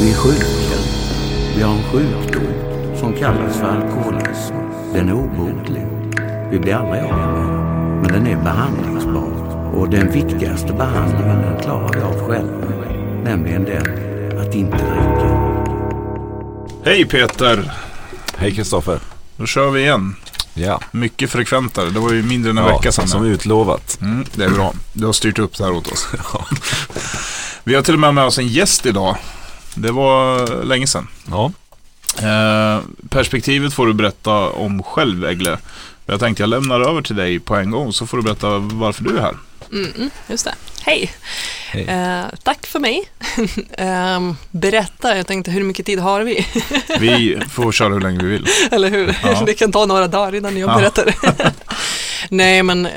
Vi är sjuka. Vi har en sjukdom som kallas för alkoholism. Den är obotlig. Vi blir aldrig av med den. Men den är behandlingsbar. Och den viktigaste behandlingen den klarar vi av själva. Nämligen den att inte dricka. Hej Peter! Hej Kristoffer. Då kör vi igen. Ja, Mycket frekventare. Det var ju mindre än en ja vecka sedan. som utlovat. Mm, det är bra. Du har styrt upp det här åt oss. Vi har till och med med oss en gäst idag. Det var länge sedan. Ja, Eh, perspektivet får du berätta om själv, Egle. Jag tänkte jag lämnar över till dig på en gång så får du berätta varför du är här. Mm, just det. Hej! Hej. Eh, tack för mig. Ehm, berätta, jag tänkte hur mycket tid har vi? Vi får köra hur länge vi vill. Eller hur? Ja. Det kan ta några dagar innan jag Ja. berättar. Nej, men eh,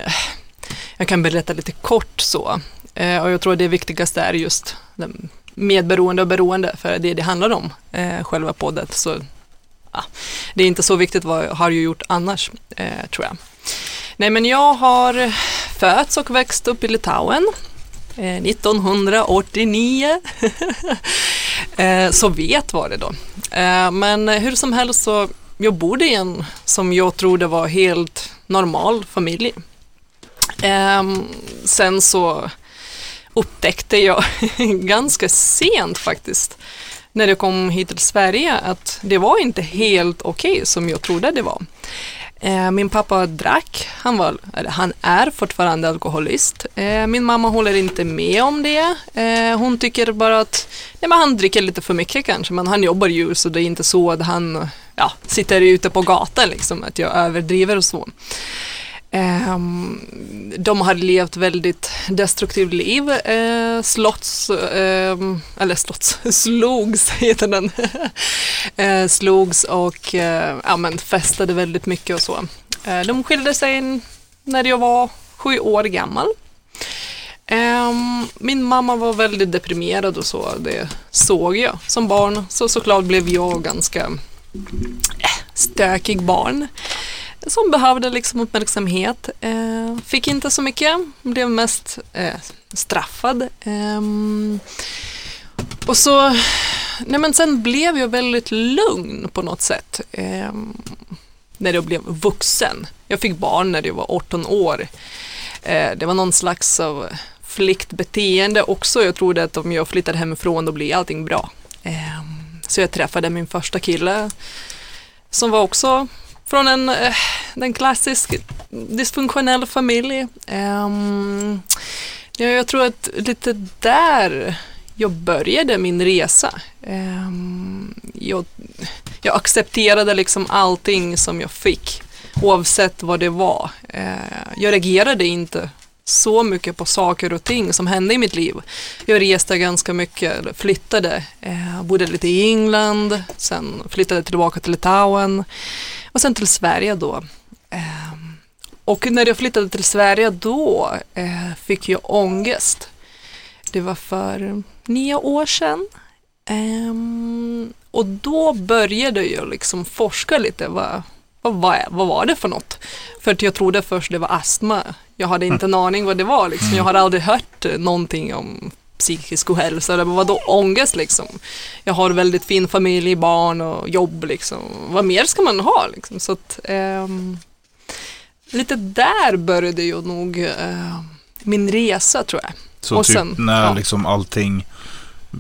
jag kan berätta lite kort så. Eh, och jag tror det viktigaste är just den medberoende och beroende, för det är det handlar om, eh, själva podden. Så ja, det är inte så viktigt vad jag har gjort annars, eh, tror jag. Nej, men jag har fötts och växt upp i Litauen. eh, 1989. Eh, Sovjet var det då. Eh, Men hur som helst så jag bodde i en som jag trodde var helt normal familj. Ehm, sen så upptäckte jag ganska sent faktiskt när jag kom hit till Sverige att det var inte helt okej som jag trodde det var. Eh, min pappa drack, han, var, han är fortfarande alkoholist. Eh, min mamma håller inte med om det. Eh, hon tycker bara att nej, men han dricker lite för mycket kanske, men han jobbar ju så det är inte så att han ja, sitter ute på gatan, liksom, att jag överdriver och så. Ehm, de har levt väldigt destruktivt liv. Eh, slotts, ehm, eller slotts, slogs heter den. eh, slogs och eh, ja, men festade väldigt mycket och så. Eh, de skilde sig när jag var sju år gammal. Ehm, min mamma var väldigt deprimerad och så, det såg jag som barn. Så såklart blev jag ganska eh, stökig barn som behövde liksom uppmärksamhet. Eh, fick inte så mycket, blev mest eh, straffad. Eh, och så, nej men sen blev jag väldigt lugn på något sätt. Ehm, när jag blev vuxen. Jag fick barn när jag var 18 år. Eh, det var någon slags av flyktbeteende också. Jag trodde att om jag flyttar hemifrån då blir allting bra. Ehm, så jag träffade min första kille som var också från en, eh, en klassisk dysfunktionell familj. Um, ja, jag tror att lite där jag började min resa. Um, jag, jag accepterade liksom allting som jag fick, oavsett vad det var. Uh, jag reagerade inte så mycket på saker och ting som hände i mitt liv. Jag reste ganska mycket, flyttade, eh, bodde lite i England, sen flyttade tillbaka till Litauen och sen till Sverige då. Ehm, och när jag flyttade till Sverige då eh, fick jag ångest. Det var för nio år sedan. Ehm, och då började jag liksom forska lite. Vad, vad, vad, är- vad var det för något? För att jag trodde först det var astma. Jag hade inte en aning vad det var. Liksom. Jag hade aldrig hört någonting om psykisk ohälsa eller vad då ångest liksom. Jag har väldigt fin familj, barn och jobb liksom. Vad mer ska man ha liksom? Så att, ehm, lite där började jag nog eh, min resa tror jag. Så Och typ sen, när ja. liksom allting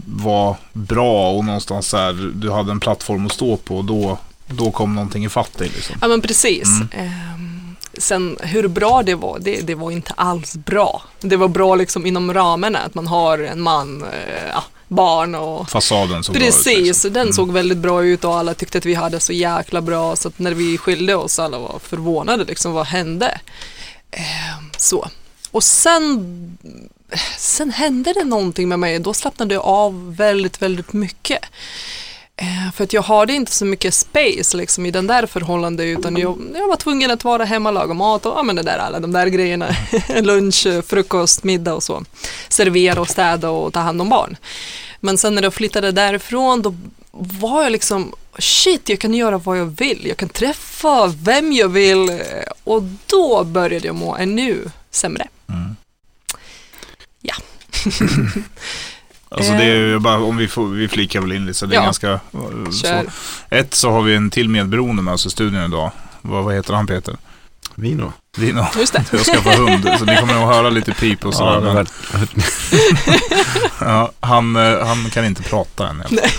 var bra och någonstans så här, du hade en plattform att stå på, då, då kom någonting ifatt dig. Liksom. Ja men precis. Mm. Ehm, sen hur bra det var, det, det var inte alls bra. Det var bra liksom inom ramarna, att man har en man, eh, ja, barn och Fasaden såg bra ut. Precis, Liksom. den såg väldigt bra ut och alla tyckte att vi hade så jäkla bra så att när vi skilde oss alla var förvånade liksom, vad hände? Ehm, så. Och sen, sen hände det någonting med mig, då slappnade jag av väldigt, väldigt mycket. Eh, För att jag hade inte så mycket space liksom, i den där förhållandet utan jag, jag var tvungen att vara hemma laga mat och ja, men det där, alla de där grejerna. Lunch, frukost, middag och så. Servera och städa och ta hand om barn. Men sen när jag flyttade därifrån då var jag liksom shit, jag kan göra vad jag vill. Jag kan träffa vem jag vill och då började jag må ännu sämre. Mm. Ja. Alltså det är ju bara, om vi, får, vi flikar väl in lite så det är Ja. ganska... eh. Så. Ett så har vi en till medberoende med oss i studion idag. Vad, vad heter han Peter? Vino. Dino. Just det. Jag skaffar hund, så ni kommer nog höra lite pip och sådär. Ja, men, ja, han, eh, han kan inte prata än. Nej.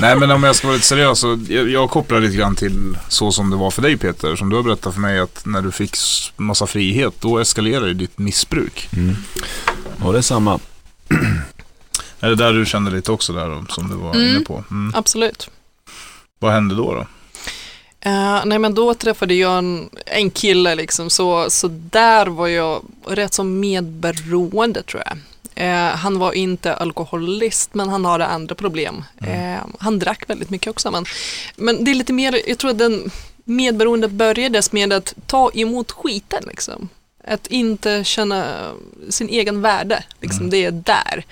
Nej, men om jag ska vara lite seriös, så jag, jag kopplar lite grann till så som det var för dig Peter. Som du har berättat för mig att när du fick massa frihet, då eskalerade ditt missbruk. mm. Ja, det är samma. Är det där du kände lite också där som du var Mm. inne på? Mm. Absolut. Vad hände då? då? Eh, nej men då träffade jag en, en kille liksom, så, så där var jag rätt som medberoende tror jag. Eh, han var inte alkoholist men han hade andra problem. Eh, han drack väldigt mycket också. Men, men det är lite mer, jag tror att den medberoende börjades med att ta emot skiten liksom. Att inte känna sin egen värde, liksom, det är där.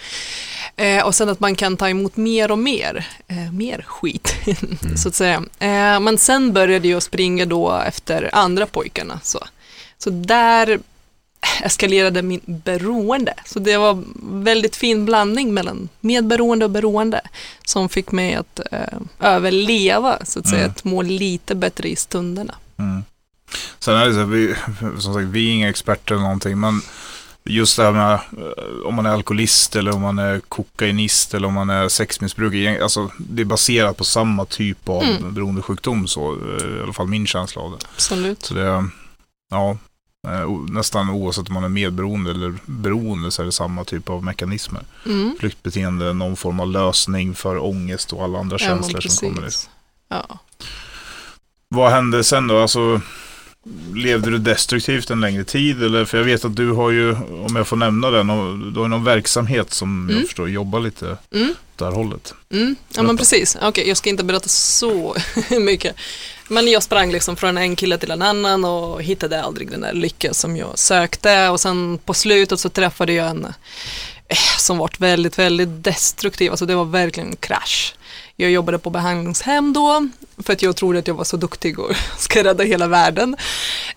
Eh, och sen att man kan ta emot mer och mer, eh, mer skit så att säga. Eh, men sen började jag springa då efter andra pojkarna. Så, så där eskalerade min beroende. Så det var väldigt fin blandning mellan medberoende och beroende som fick mig att eh, överleva, så att säga, Mm. att må lite bättre i stunderna. Mm. Sen är det så här, vi, som sagt, vi är inga experter eller någonting, men just det här med eh, om man är alkoholist eller om man är kokainist eller om man är sexmissbrukare, alltså det är baserat på samma typ av Mm. beroendesjukdom, så eh, i alla fall min känsla av det. Absolut. Så det ja, eh, nästan oavsett om man är medberoende eller beroende så är det samma typ av mekanismer. Mm. Flyktbeteende, någon form av lösning för ångest och alla andra Ja, känslor som kommer. Liksom. Ja. Vad hände sen då? Alltså, levde du destruktivt en längre tid? Eller, för jag vet att du har ju, om jag får nämna den, du har någon verksamhet som Mm. jag förstår jobbar lite Mm. här hållet. Mm, ja Berätta. men precis. Okej, jag ska inte berätta så mycket. Men jag sprang liksom från en kille till en annan och hittade aldrig den där lyckan som jag sökte. Och sen på slutet så träffade jag en som varit väldigt, väldigt destruktiv. Alltså det var verkligen en krasch. Jag jobbade på behandlingshem då för att jag trodde att jag var så duktig och ska rädda hela världen.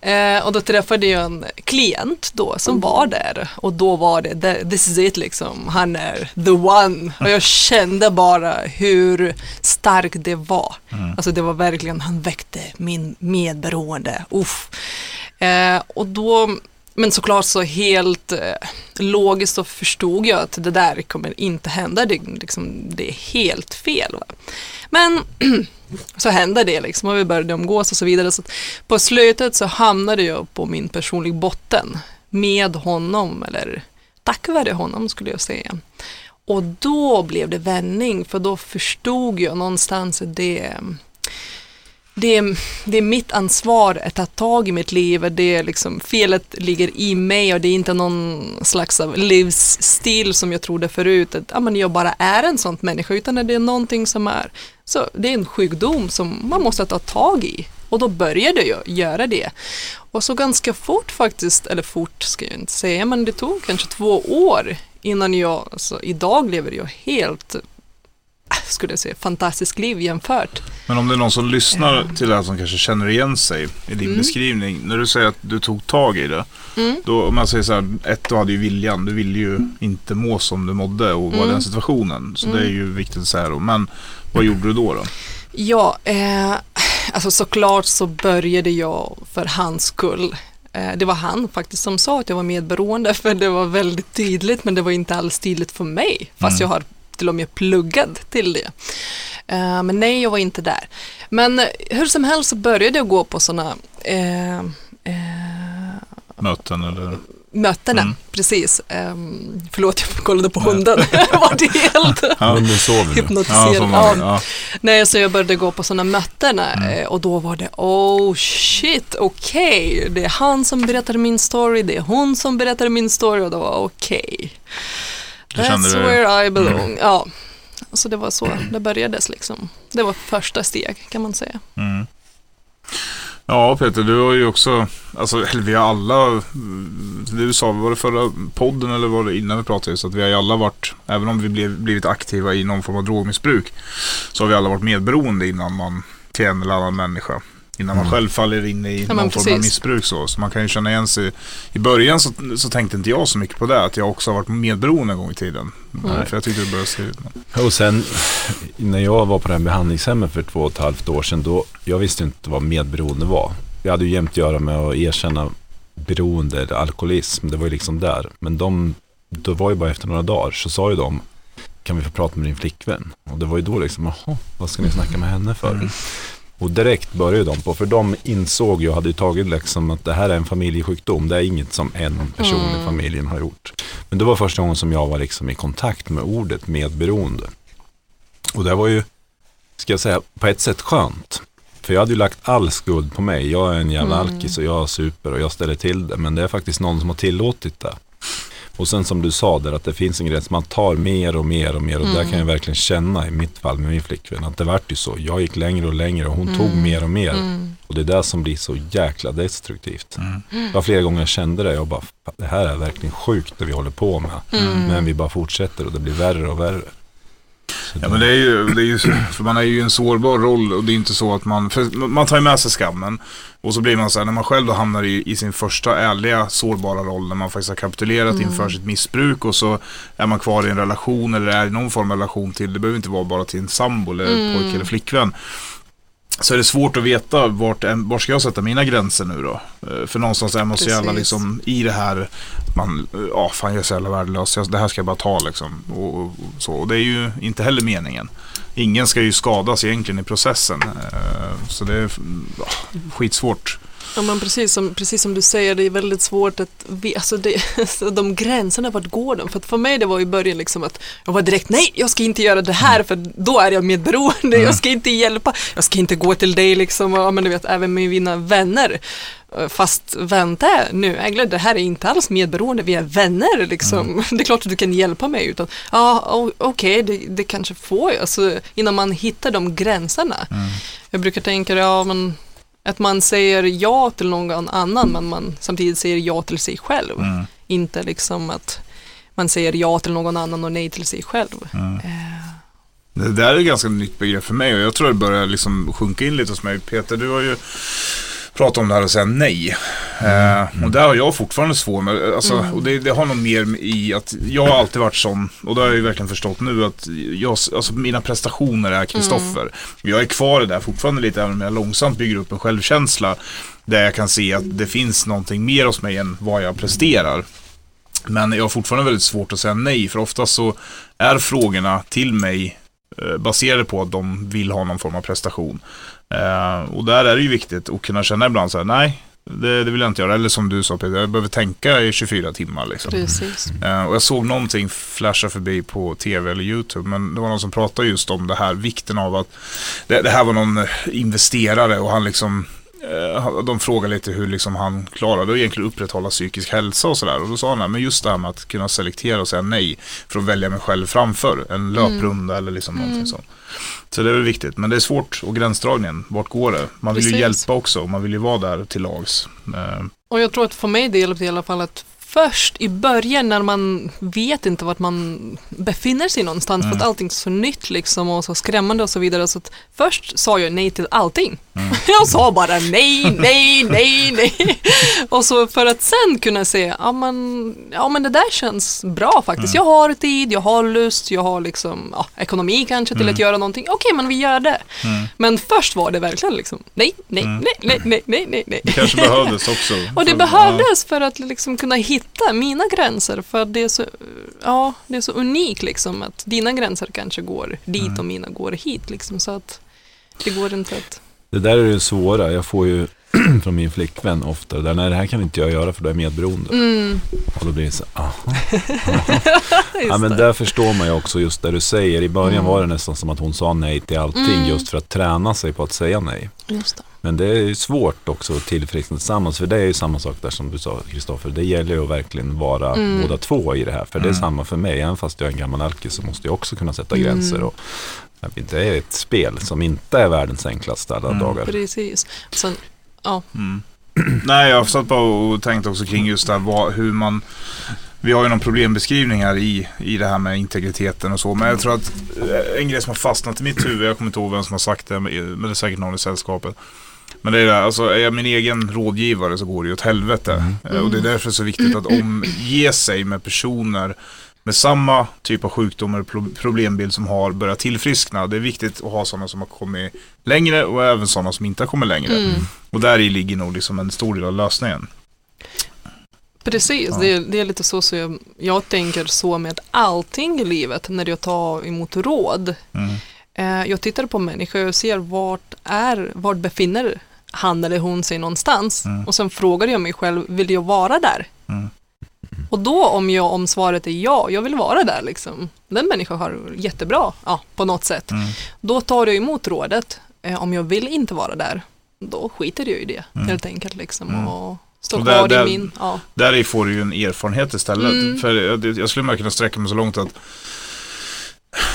Eh, och då träffade jag en klient då som var där och då var det, "Th- this is it liksom, han är the one. Och jag kände bara hur stark det var. Alltså det var verkligen, han väckte min medberoende. Uff. Eh, och då, men såklart så helt eh, logiskt så förstod jag att det där kommer inte hända, det, liksom, det är helt fel. Va? Men så hände det liksom och vi började umgås och så vidare. Så på slutet så hamnade jag på min personliga botten med honom, eller tack vare honom skulle jag säga. Och då blev det vändning, för då förstod jag någonstans att det, det, är, det är mitt ansvar att ta tag i mitt liv. Det är liksom, felet ligger i mig och det är inte någon slags av livsstil som jag trodde förut, att ja, men jag bara är en sån människa, utan det är någonting som är, så det är en sjukdom som man måste ta tag i. Och då började jag göra det. Och så ganska fort faktiskt, eller fort ska jag inte säga, men det tog kanske två år innan jag, alltså idag lever jag helt, skulle jag säga, fantastiskt liv jämfört. Men om det är någon som lyssnar till det här som kanske känner igen sig i din Mm. beskrivning. När du säger att du tog tag i det. Mm. Då, om man säger så här, ett, du hade ju viljan. Du ville ju inte må som du mådde och vara i Mm. den situationen. Så Mm. det är ju viktigt att säga då. Men vad gjorde du då? då? Ja, eh, alltså såklart så började jag för hans skull. Eh, det var han faktiskt som sa att jag var medberoende för det var väldigt tydligt men det var inte alls tydligt för mig fast Mm. jag har till och med pluggat till det. Eh, men nej, jag var inte där. Men hur som helst så började jag gå på sådana eh, eh, Möten eller? mötena, Mm. precis. Um, förlåt, jag kollade på hunden. jag var det helt Ja. Hypnotiserad. Ja, man, ja. Nej, så jag började gå på sådana möten Mm. och då var det oh shit, okej, det är han som berättar min story, det är hon som berättar min story och då var okej. Du kände That's dig- where I belong. Ja, så det var så det börjades liksom. Det var första steg kan man säga. Mm. Ja Peter, du har ju också, alltså eller vi har alla, mm, du sa, var det förra podden eller var det innan vi pratade just att vi har ju alla varit, även om vi blev, blivit aktiva i någon form av drogmissbruk, så har vi alla varit medberoende innan man till en eller annan människa. Innan man Mm. själv faller in i Ja, någon form av missbruk. Så. så man kan ju känna igen sig. I början så, så tänkte inte jag så mycket på det. Att jag också har varit medberoende en gång i tiden. Mm. För jag tyckte det började se ut. Och sen när jag var på det här behandlingshemmet för två och ett halvt år sedan, då, jag visste inte vad medberoende var. Jag hade ju jämt att göra med att erkänna beroende eller alkoholism, det var ju liksom där. Men de, det var ju bara efter några dagar så sa ju de, kan vi få prata med din flickvän? Och det var ju då liksom, jaha, vad ska ni snacka med henne för? Mm. Och direkt började de på, för de insåg ju, hade ju tagit liksom att det här är en familjesjukdom, det är inget som en person i Mm. familjen har gjort. Men det var första gången som jag var liksom i kontakt med ordet medberoende. Och det var ju, ska jag säga, på ett sätt skönt. För jag hade ju lagt all skuld på mig. Jag är en jävla Mm. alkis och jag super och jag ställer till det. Men det är faktiskt någon som har tillåtit det. Och sen som du sa där att det finns en gräns, man tar mer och mer och mer och där Mm. kan jag verkligen känna i mitt fall med min flickvän att det vart ju så. Jag gick längre och längre och hon tog Mm. mer och mer. Mm. Och det är det som blir så jäkla destruktivt. mm. Det var flera gånger jag kände det. Jag bara, "Fan, det här är verkligen sjukt det vi håller på med. Mm. Men vi bara fortsätter och det blir värre och värre. Ja men det är ju, det är ju för man är ju en sårbar roll och det är inte så att man, man tar ju med sig skammen. Och så blir man så här, när man själv då hamnar i, i sin första ärliga sårbara roll, när man faktiskt har kapitulerat Mm. inför sitt missbruk och så är man kvar i en relation eller är i någon form av relation till, det behöver inte vara bara till en sambo eller Mm. pojke eller flickvän. Så är det svårt att veta vart, var ska jag sätta mina gränser nu då? Eh, För någonstans är man så jävla liksom i det här, man, ja fan jag är så jävla värdelös, det här ska jag bara ta liksom. Och, och, och så. och det är ju inte heller meningen. Ingen ska ju skadas egentligen i processen. Eh, Så det är ja, skitsvårt. Ja, men precis som, precis som du säger, det är väldigt svårt att ve- alltså det, alltså de gränserna, vart går de? För att för mig det var i början liksom att jag var direkt, nej, jag ska inte göra det här för då är jag medberoende, jag ska inte hjälpa, jag ska inte gå till dig liksom, och, men du vet, även med mina vänner. Eh, Fast vänta nu, Äggle, det här är inte alls medberoende, vi är vänner liksom. Det är klart att du kan hjälpa mig, utan ja, okej, det, det kanske får jag, alltså, innan man hittar de gränserna. Jag brukar tänka, ja men att man säger ja till någon annan men man samtidigt säger ja till sig själv. Mm. Inte liksom att man säger ja till någon annan och nej till sig själv. Mm. Eh, Det där är ett ganska nytt begrepp för mig och jag tror det börjar liksom sjunka in lite hos mig. Peter, du har ju pratat om det här och säga nej. Eh, och där har jag fortfarande svårt med, alltså, Mm. och det, det har nog mer i att jag har alltid varit sån, och det har jag ju verkligen förstått nu, att jag, alltså mina prestationer är Kristoffer. Jag är kvar i det där fortfarande lite, även om jag långsamt bygger upp en självkänsla. Där jag kan se att det finns någonting mer hos mig än vad jag presterar. Men jag har fortfarande väldigt svårt att säga nej, för oftast så är frågorna till mig eh, baserade på att de vill ha någon form av prestation. Eh, och där är det ju viktigt att kunna känna ibland så här, nej, det, det vill jag inte göra. Eller som du sa Peter, jag behöver tänka i 24 timmar liksom. precis. Eh, och jag såg någonting flasha förbi på tv eller YouTube, men det var någon som pratade just om det här, vikten av att, det, det här var någon investerare och han liksom de frågade lite hur liksom han klarade att egentligen upprätthålla psykisk hälsa och sådär. Och då sa han, "Nej, men just det här med att kunna selektera och säga nej för att välja mig själv framför en löprunda eller liksom någonting Mm. sånt. Så det är väl viktigt, men det är svårt och gränsdragningen, vart går det? Man vill ju Precis. hjälpa också man vill ju vara där till lags. Eh, Och jag tror att för mig det hjälpte i alla fall att först i början när man vet inte vart man befinner sig någonstans för Mm. att allting är så nytt liksom och så skrämmande och så vidare. Så först sa jag nej till allting. Mm. Jag sa bara nej, nej, nej, nej. Och så för att sen kunna säga, ja men, ja men det där känns bra faktiskt. Mm. Jag har tid, jag har lust, jag har liksom ja, ekonomi kanske till Mm. att göra någonting. Okej, men vi gör det. mm. Men först var det verkligen liksom nej, nej, Mm. nej, nej, nej, nej, nej. Det kanske behövdes också. Och det För- behövdes för att liksom kunna hitta mina gränser för det är så, ja, det är så unikt liksom att dina gränser kanske går dit Mm. och mina går hit liksom så att det går inte att... Det där är det svåra. Jag får ju från min flickvän ofta, där, nej det här kan inte jag göra för då är jag medberoende. Mm, Och då blir det så, aha. just Ja men där förstår man ju också just det du säger. I början Mm. var det nästan som att hon sa nej till allting Mm. just för att träna sig på att säga nej. Just det. Men det är ju svårt också att tillfriskna tillsammans. För det är ju samma sak där som du sa Kristoffer. Det gäller ju att verkligen vara Mm. båda två i det här. För det är Mm. samma för mig. Även fast jag är en gammal alkis så måste jag också kunna sätta Mm. gränser. Och, det är ett spel som inte är världens enklaste alla Mm. dagar. Precis. Sen, ja, Mm. Nej, jag har satt på och tänkt också kring just det här vad, hur man vi har ju någon problembeskrivning här i, i det här med integriteten och så. Men jag tror att eh, en grej som har fastnat i mitt huvud, jag kommer inte ihåg vem som har sagt det, men det är säkert någon i sällskapet. Men det är, det, alltså, är jag min egen rådgivare så går det ju åt helvete. Eh, Och det är därför så viktigt att omge sig med personer med samma typ av sjukdomar och pro- problembild som har börjat tillfriskna. Det är viktigt att ha sådana som har kommit längre och även sådana som inte har kommit längre. Mm. Och där i ligger nog liksom en stor del av lösningen. Precis, Ja. det, är, det är lite så, så jag, jag tänker så med allting i livet när jag tar emot råd. Mm. Eh, jag tittar på människor och ser vart, är, vart befinner han eller hon sig någonstans. Mm. Och sen frågar jag mig själv, vill jag vara där? Mm. Och då om, jag, om svaret är ja, jag vill vara där liksom. Den människan har jättebra, ja, på något sätt. Mm. Då tar jag emot rådet. Eh, om jag vill inte vara där, då skiter jag i det Mm. helt enkelt liksom. Mm. Och står Och där- kvar där- i min, ja. Där får du ju en erfarenhet istället. Mm. För jag, jag skulle kunna sträcka mig så långt att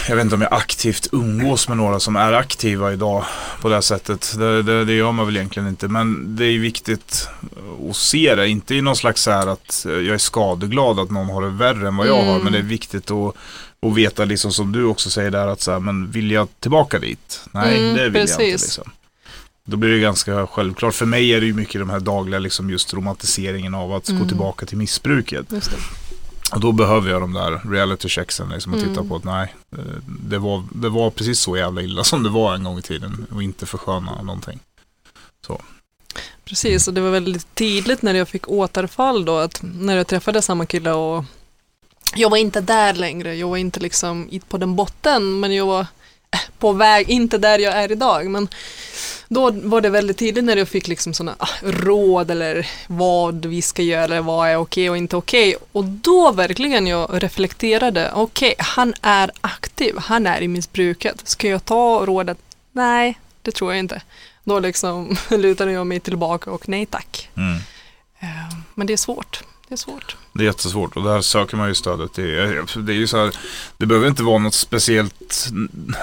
jag vet inte om jag aktivt umgås med några som är aktiva idag på det här sättet. Det, det, det gör man väl egentligen inte. Men det är viktigt att se det. Inte i någon slags så här att jag är skadeglad att någon har det värre än vad jag har. Mm. Men det är viktigt att, att veta, liksom som du också säger där, att så här, men vill jag tillbaka dit? Nej, Mm, det vill jag inte. precis. Liksom. Då blir det ganska självklart. För mig är det ju mycket de här dagliga, liksom just romantiseringen av att gå Mm. tillbaka till missbruket. Och då behöver jag de där reality checksen liksom och Mm. titta på att nej, det var, det var precis så jävla illa som det var en gång i tiden och inte försköna någonting. Precis, och det var väldigt tydligt när jag fick återfall då, att när jag träffade samma kille och jag var inte där längre, jag var inte liksom på den botten, men jag var på väg, inte där jag är idag, men då var det väldigt tydligt när jag fick liksom sådana ah, råd eller vad vi ska göra, eller vad är okej och inte okej. Och då verkligen jag reflekterade, okej, han är aktiv, han är i missbruket. Ska jag ta rådet? Nej, det tror jag inte. Då liksom lutade jag mig tillbaka och nej tack. Eh, Men det är svårt. Det är svårt. Det är jättesvårt och där söker man ju stödet. Det är, det är ju så här, det behöver inte vara något speciellt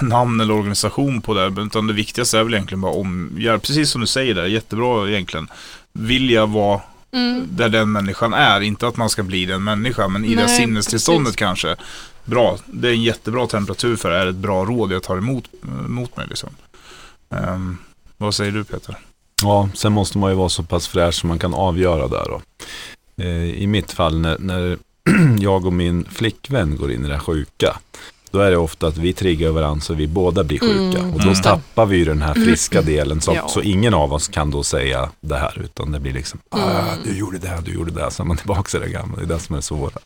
namn eller organisation på det, utan det viktigaste är väl egentligen bara omgärda, precis som du säger där, jättebra egentligen. Vill jag vara Mm. där den människan är, inte att man ska bli den människan, men i det Nej, sinnestillståndet precis. kanske. Bra, det är en jättebra temperatur för det, är ett bra råd jag tar emot, emot mig liksom. Ehm, vad säger du Peter? Ja, sen måste man ju vara så pass fräsch som man kan avgöra där då. Eh, I mitt fall när, när jag och min flickvän går in i det här sjuka. Då är det ofta att vi triggar varandra så vi båda blir sjuka. Mm, och då det. tappar vi ju den här friska delen. Så, Ja. så ingen av oss kan då säga det här. Utan det blir liksom, ah, Mm. du gjorde det, du gjorde det. Så är man tillbaka till det gamla. Det är det som är svåra.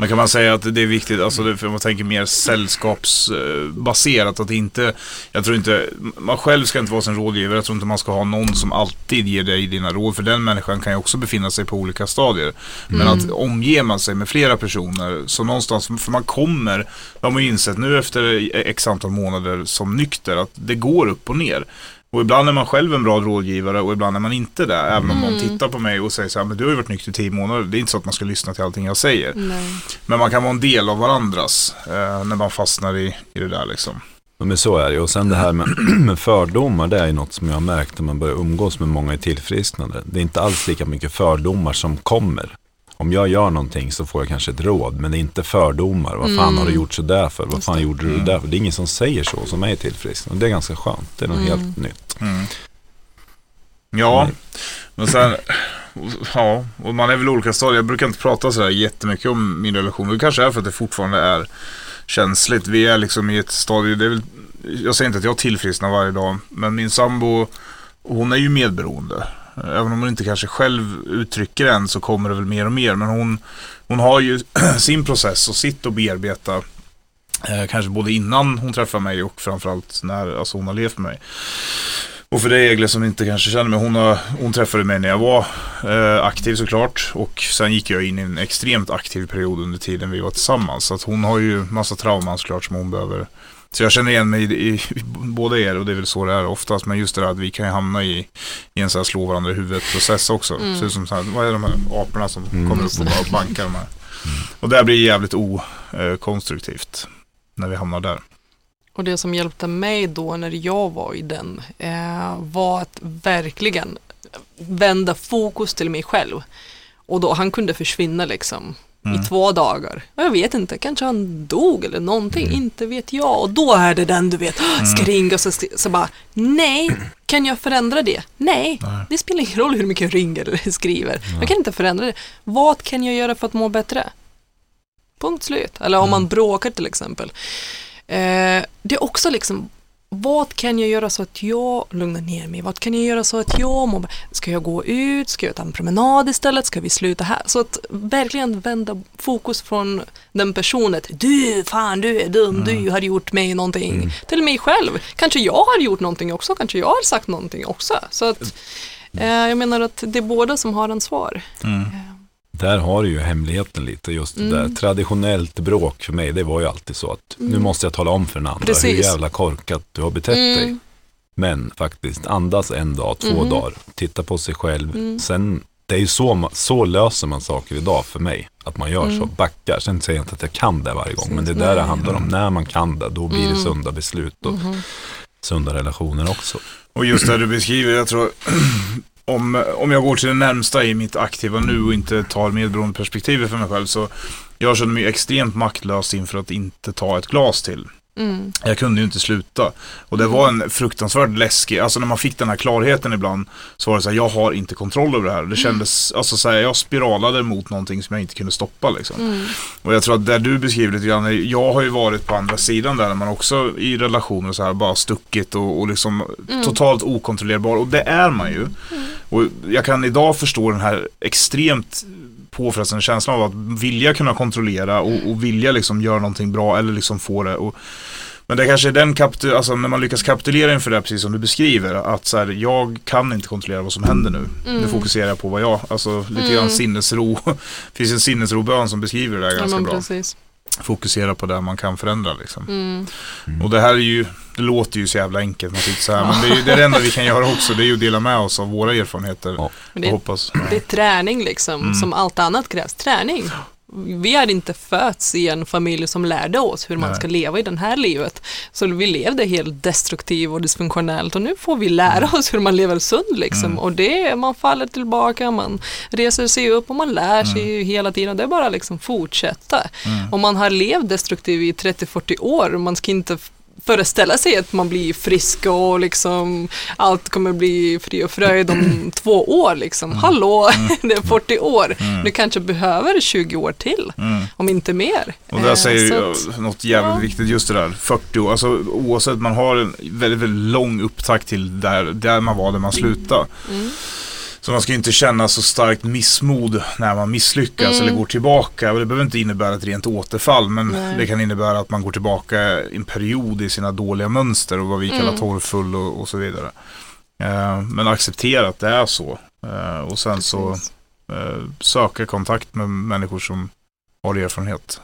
Men kan man säga att det är viktigt, alltså för man tänker mer sällskapsbaserat, att inte, jag tror inte, man själv ska inte vara sin rådgivare, jag tror inte man ska ha någon som alltid ger dig dina råd, för den människan kan ju också befinna sig på olika stadier. Men Mm. att omge man sig med flera personer, så någonstans, för man kommer, det har man ju insett nu efter x antal månader som nykter, att det går upp och ner. Och ibland är man själv en bra rådgivare och ibland är man inte det. Även om någon Mm. tittar på mig och säger så här, men du har ju varit nykter i tio månader. Det är inte så att man ska lyssna till allting jag säger. Nej. Men man kan vara en del av varandras eh, när man fastnar i, i det där liksom. Ja, Men så är det. Och sen det här med, med fördomar, det är ju något som jag har märkt när man börjar umgås med många i tillfrisknande. Det är inte alls lika mycket fördomar som kommer. Om jag gör någonting så får jag kanske ett råd, men det är inte fördomar. Vad fan Mm. har du gjort så där för? Vad Just fan det. gjorde du Mm. där för? Det är ingen som säger så som är i tillfrisknande. Det är ganska skönt. Det är något Mm. helt nytt. Mm. Ja, Mm. men sen, ja, och man är väl olika stadier. Jag brukar inte prata sådär jättemycket om min relation. Det kanske är för att det fortfarande är känsligt. Vi är liksom i ett stadie, det är väl, jag säger inte att jag tillfrisknar varje dag, men min sambo, hon är ju medberoende. Även om hon inte kanske själv uttrycker den så kommer det väl mer och mer. Men hon, hon har ju sin process och sitt att bearbeta. Eh, kanske både innan hon träffar mig och framförallt när alltså hon har levt med mig. Och för dig Egle som inte kanske känner mig, hon, har, hon träffade mig när jag var eh, aktiv såklart. Och sen gick jag in i en extremt aktiv period under tiden vi var tillsammans. Så att hon har ju massa trauman såklart som hon behöver. Så jag känner igen mig i, i, i båda er och det är väl så det är oftast. Men just det där att vi kan ju hamna i, i en sån här slå varandra i huvudet process också. Mm. Ser ut som så här, vad är de här aporna som Mm. kommer upp och bara bankar de här. Och det blir jävligt okonstruktivt när vi hamnar där. Och det som hjälpte mig då när jag var i den eh, var att verkligen vända fokus till mig själv. Och då han kunde försvinna liksom Mm. i två dagar. Jag vet inte, kanske han dog eller någonting, Mm. inte vet jag. Och då är det den du vet, Mm. ska ringa och så, så bara, nej, kan jag förändra det? Nej, Nej. det spelar ingen roll hur mycket jag ringer eller skriver. Jag kan inte förändra det. Vad kan jag göra för att må bättre? Punkt slut. Eller om man bråkar till exempel. Eh, det är också liksom, vad kan jag göra så att jag lugnar ner mig? Vad kan jag göra så att jag mår Ska jag gå ut? Ska jag ta en promenad istället? Ska vi sluta här? Så att verkligen vända fokus från den personen. Du, fan du är dum, du har gjort mig någonting. Till mig själv. Kanske jag har gjort någonting också, kanske jag har sagt någonting också. Så att eh, jag menar att det är båda som har ansvar. Mm. Där har du ju hemligheten lite, just det Mm. där. Traditionellt bråk för mig, det var ju alltid så att nu måste jag tala om för den andra hur Precis. jävla korkat du har betett dig. Mm. Men faktiskt, andas en dag, två Mhm. dagar, titta på sig själv. Mm. Sen, det är ju så, så löser man saker idag för mig. Att man gör så, Mm. backar. Sen säger jag inte att jag kan det varje gång, men det är där det handlar om. När man kan det, då blir det Mm. sunda beslut och Mhm. sunda relationer också. Och just det du beskriver, jag tror om, om jag går till det närmsta i mitt aktiva nu och inte tar medberoendeperspektivet för mig själv så jag känner mig extremt maktlös inför att inte ta ett glas till. Mm. Jag kunde ju inte sluta. Och det var en fruktansvärt läskig, alltså när man fick den här klarheten ibland så var det så här, jag har inte kontroll över det här. Det kändes, alltså så här, jag spiralade mot någonting som jag inte kunde stoppa liksom. Mm. Och jag tror att det du beskriver lite grann, jag har ju varit på andra sidan där, man också i relationer så här bara stuckit och, och liksom Mm. totalt okontrollerbar. Och det är man ju. Och jag kan idag förstå den här extremt påfrestande känslan av att vilja kunna kontrollera och, och vilja liksom göra någonting bra eller liksom få det. Och, men det kanske är den kapitul- alltså när man lyckas kapitulera inför det, precis som du beskriver, att så här, jag kan inte kontrollera vad som händer nu. Nu Mm. fokuserar jag på vad jag, alltså lite Mm. grann sinnesro. Det finns en sinnesrobön som beskriver det där Ja, ganska men bra. precis. Fokusera på det man kan förändra liksom. Mm. Och det här är ju, det låter ju så jävla enkelt man så här, men det är ju det, är det enda vi kan göra också, det är ju att dela med oss av våra erfarenheter. Ja. Det, hoppas. det är träning liksom, Mm. som allt annat krävs. Träning. Vi är inte fötts i en familj som lärde oss hur man Nej. ska leva i det här livet. Så vi levde helt destruktivt och dysfunktionellt och nu får vi lära Mm. oss hur man lever sund liksom. Och det, man faller tillbaka, man reser sig upp och man lär sig ju hela tiden. Det är bara liksom fortsätta. Mm. Om man har levt destruktivt i 30-40 år, man ska inte föreställa sig att man blir frisk och liksom allt kommer bli fri och fröjd om två år liksom. Hallå, det är 40 år. Du kanske behöver 20 år till, Mm. om inte mer. Och där Eh, säger ju att- något jävligt ja. viktigt, just det där, 40 år, alltså oavsett, man har en väldigt, väldigt lång upptakt till där, där man var, där man slutade. Så man ska inte känna så starkt missmod när man misslyckas Mm. eller går tillbaka. Och det behöver inte innebära ett rent återfall, men Nej. det kan innebära att man går tillbaka en period i sina dåliga mönster och vad vi kallar Mm. torrfull och, och så vidare. Eh, men acceptera att det är så. Eh, och sen så Precis. eh, söka kontakt med människor som har erfarenhet.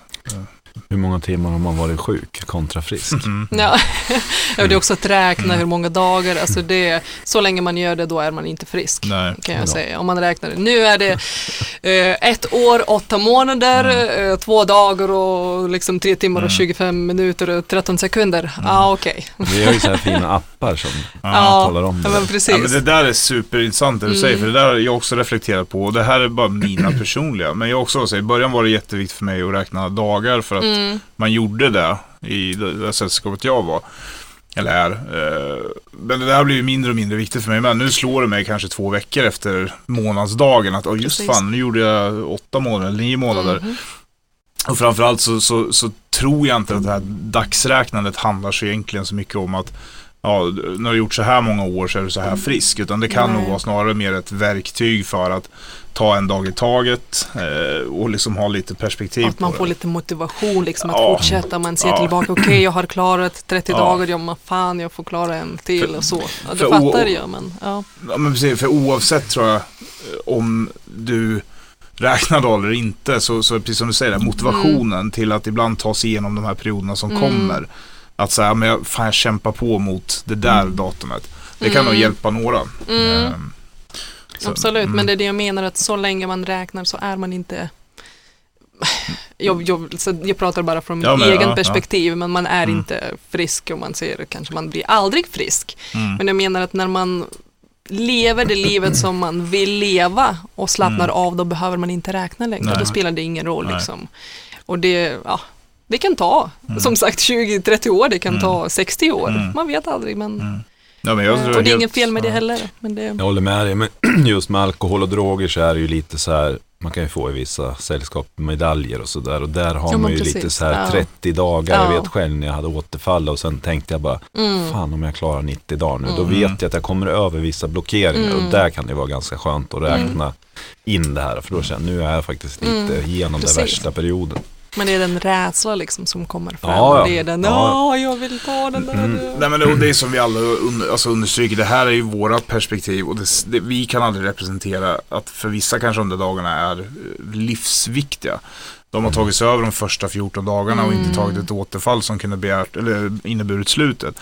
Hur många timmar har man varit sjuk kontra frisk? Mm. Ja. ja, det är också att räkna hur många dagar, alltså det, så länge man gör det då är man inte frisk. Nej. kan jag Ja. säga. Om man räknar det. Nu är det eh, ett år, åtta månader, Mm. eh, två dagar och liksom tre timmar och Mm. 25 minuter och 13 sekunder. Ja, ah, okej. Vi har ju så här fina appar som Ja. talar om Ja, det. men Ja, precis. men det där är superintressant det du Mm. säger, för det där har jag också reflekterat på. Och det här är bara mina personliga. Men jag också säger, i början var det jätteviktigt för mig att räkna dagar för att Mm. man gjorde det i det sällskapet jag var. Eller är. Eh, Men det där blir ju mindre och mindre viktigt för mig. Men nu slår det mig kanske två veckor efter månadsdagen att oh, just Precis. fan, nu gjorde jag åtta månader, eller nio månader. Mhm. Och framförallt så, så, så tror jag inte att det här dagsräknandet handlar så egentligen så mycket om att ja, när du gjort så här många år så är du så här frisk. Utan det kan Nej. nog vara snarare mer ett verktyg för att ta en dag i taget eh, och liksom ha lite perspektiv Att man får det. lite motivation liksom att Ja. fortsätta. Man ser Ja. tillbaka, okej jag har klarat 30 Ja. dagar, ja men fan jag får klara en till För- och så. Ja, det fattar jag men ja. Ja, men precis, för oavsett tror jag om du räknar dagar eller inte så, så precis som du säger, motivationen till att ibland ta sig igenom de här perioderna som Mm. kommer. Att säga, men jag, fan jag kämpar på mot det där datumet. Det kan Mm. nog hjälpa några. Mm. Ehm, så, Absolut, mm. men det är det jag menar att så länge man räknar så är man inte jag, jag, jag pratar bara från Ja, mitt men, egen ja, perspektiv, men man är Mm. inte frisk och man ser kanske man blir aldrig frisk. Mm. Men jag menar att när man lever det livet som man vill leva och slappnar Mm. av, då behöver man inte räkna längre. Nej. Då spelar det ingen roll liksom. Och det, ja, det kan ta, Mm. som sagt 20-30 år, det kan Mm. ta 60 år. Mm. Man vet aldrig, men Mm. Ja, men jag tror och det är helt- inget fel med det ja. heller. Men det, Jag håller med dig, men just med alkohol och droger så är det ju lite så här, man kan ju få i vissa sällskap medaljer och sådär och där har Ja, man ju precis. lite så här Ja. 30 dagar, jag Ja. vet själv när jag hade återfall och sen tänkte jag bara, mm. fan om jag klarar 90 dagar nu, då Mm. vet jag att jag kommer över vissa blockeringar Mm. och där kan det vara ganska skönt att räkna in det här, för då känner jag, nu är jag faktiskt lite Mm. igenom Precis. den värsta perioden. Men det är den rädsla liksom som kommer fram. Ja, ja. Det är den, Ja. ja, jag vill ta den där. Mm. Nej men det, det är som vi alla under, alltså understryker, det här är ju vårat perspektiv och det, det, vi kan aldrig representera att för vissa kanske de där dagarna är eh, livsviktiga. De har tagit sig över de första 14 dagarna och inte Mm. tagit ett återfall som kunde begärt, eller inneburit slutet.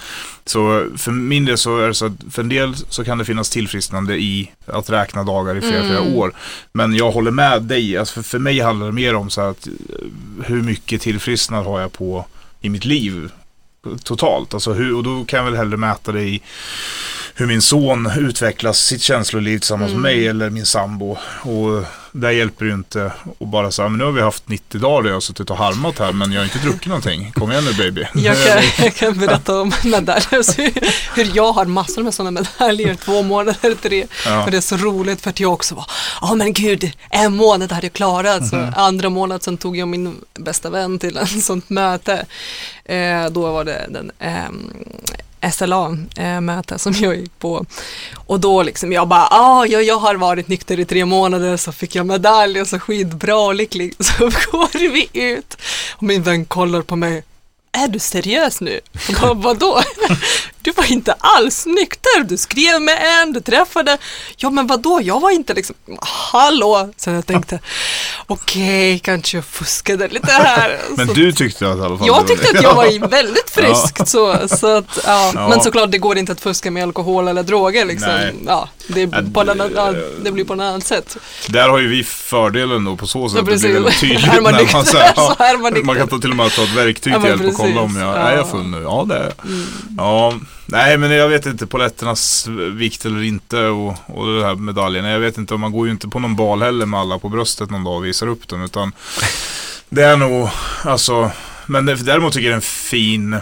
Så för min del så är det så att för en del så kan det finnas tillfrisknande i att räkna dagar i flera, Mm. flera år. Men jag håller med dig, alltså för, för mig handlar det mer om så här att eh, hur mycket tillfrisknad har jag på i mitt liv totalt. Alltså hur, och då kan jag väl hellre mäta det i hur min son utvecklas sitt känsloliv tillsammans Mm. med mig eller min sambo. Och där hjälper det inte att bara säga, men nu har vi haft 90 dagar där jag har suttit och harmat här men jag har inte druckit någonting. Kom igen nu baby. Jag kan, jag kan berätta om medaljer, hur, jag har massor med sådana medaljer, två månader, tre. Ja. Och det är så roligt för att jag också var, ja men gud, en månad hade jag klarat. Så Mhm. andra månaden sen tog jag min bästa vän till en sånt möte. Eh, då var det den ehm, SLA-möte eh, som jag gick på. Och då liksom jag bara, ah, jag, jag har varit nykter i tre månader så fick jag medalj och så skitbra och lycklig. Så går vi ut och min vän kollar på mig, är du seriös nu? Jag bara, vadå? Du var inte alls nykter, du skrev med en, du träffade. Ja men vadå, jag var inte liksom, hallå? Så jag tänkte, okej, kanske jag fuskade lite här. Men så, du tyckte att i alla fall jag tyckte att jag var väldigt frisk. Så, så att, ja. Ja. Men såklart, det går inte att fuska med alkohol eller droger. Liksom. Nej. Ja, det, Ja, på en annan, ja, det blir på ett annat sätt. Där har ju vi fördelen då på så sätt. Ja, det blir väldigt tydligt Är man man nykter säger, så är man man kan ta till och med ta ett verktyg Ja, till hjälp och kolla om jag, Ja. är jag full nu? Ja det är. Mm. Ja, nej men jag vet inte poletternas vikt eller inte och, och det här medaljerna. Jag vet inte, man går ju inte på någon bal heller med alla på bröstet någon dag och visar upp dem utan det är nog, alltså, men det, däremot tycker jag det är en fin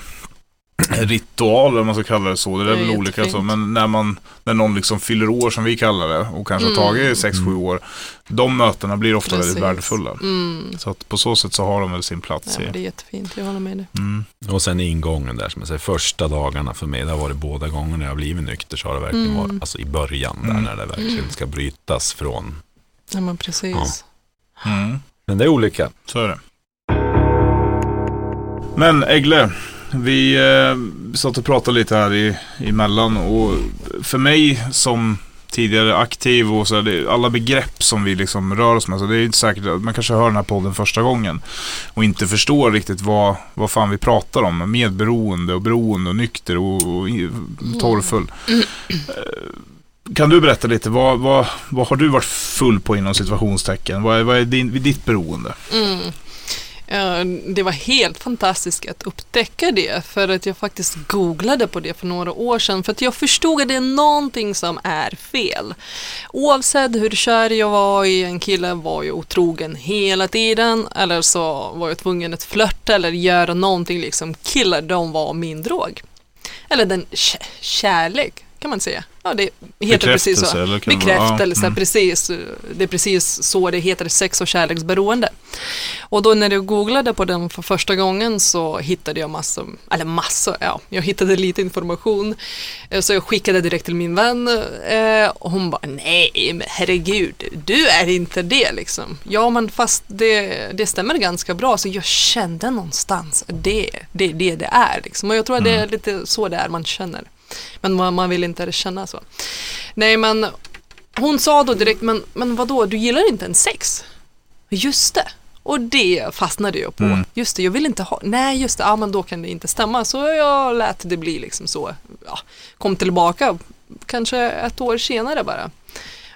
ritual om man ska kalla det så. Det är Det är väl olika så, men när man, när någon liksom fyller år som vi kallar det och kanske har Mm. tagit 6-7 år, de mötena blir ofta väldigt Precis. värdefulla. Mm. Så att på så sätt så har de väl sin plats Ja, men det i. är jättefint, jag håller med dig. Mm. Och sen ingången där, som jag säger, första dagarna för mig, det har varit båda gångerna jag har blivit nykter, så har det verkligen Mm. varit, alltså i början där Mm. när det verkligen ska brytas från. Ja, men precis. Ja. Mm. Men det är olika. Så är det. Men Egle, vi eh, satt och pratade lite här i, emellan och för mig som tidigare aktiv och så det, alla begrepp som vi liksom rör oss med. Så det är inte säkert att man kanske hör den här podden första gången och inte förstår riktigt vad, vad fan vi pratar om. Medberoende och beroende och nykter och, och i- torrfull. Eh, Kan du berätta lite, vad, vad, vad har du varit full på inom situationstecken? Vad är, vad är din, ditt beroende? Mm. Eh, det var helt fantastiskt att upptäcka det för att jag faktiskt googlade på det för några år sedan för att jag förstod att det är någonting som är fel. Oavsett hur kär jag var i en kille var jag otrogen hela tiden eller så var jag tvungen att flörta eller göra någonting liksom. Killar, de var min drog. Eller den kärlek kan man säga. Ja, det heter precis så. Bekräftelse, eller ja, mm. precis. Det är precis så det heter, sex och kärleksberoende. Och då när jag googlade på den för första gången så hittade jag massor, eller massor, ja, jag hittade lite information. Eh, Så jag skickade direkt till min vän eh, och hon bara, nej men herregud, du är inte det liksom. Ja men fast det, det stämmer ganska bra så jag kände någonstans det, det det det är liksom. Och jag tror att det är lite så det är man känner. Men man, man vill inte känna så. Nej men hon sa då direkt, men, men vadå, du gillar inte en sex? Just det. Och det fastnade jag på. Mm. Just det, jag vill inte ha, nej just det, ja men då kan det inte stämma. Så jag lät det bli liksom så. Ja, kom tillbaka, kanske ett år senare bara.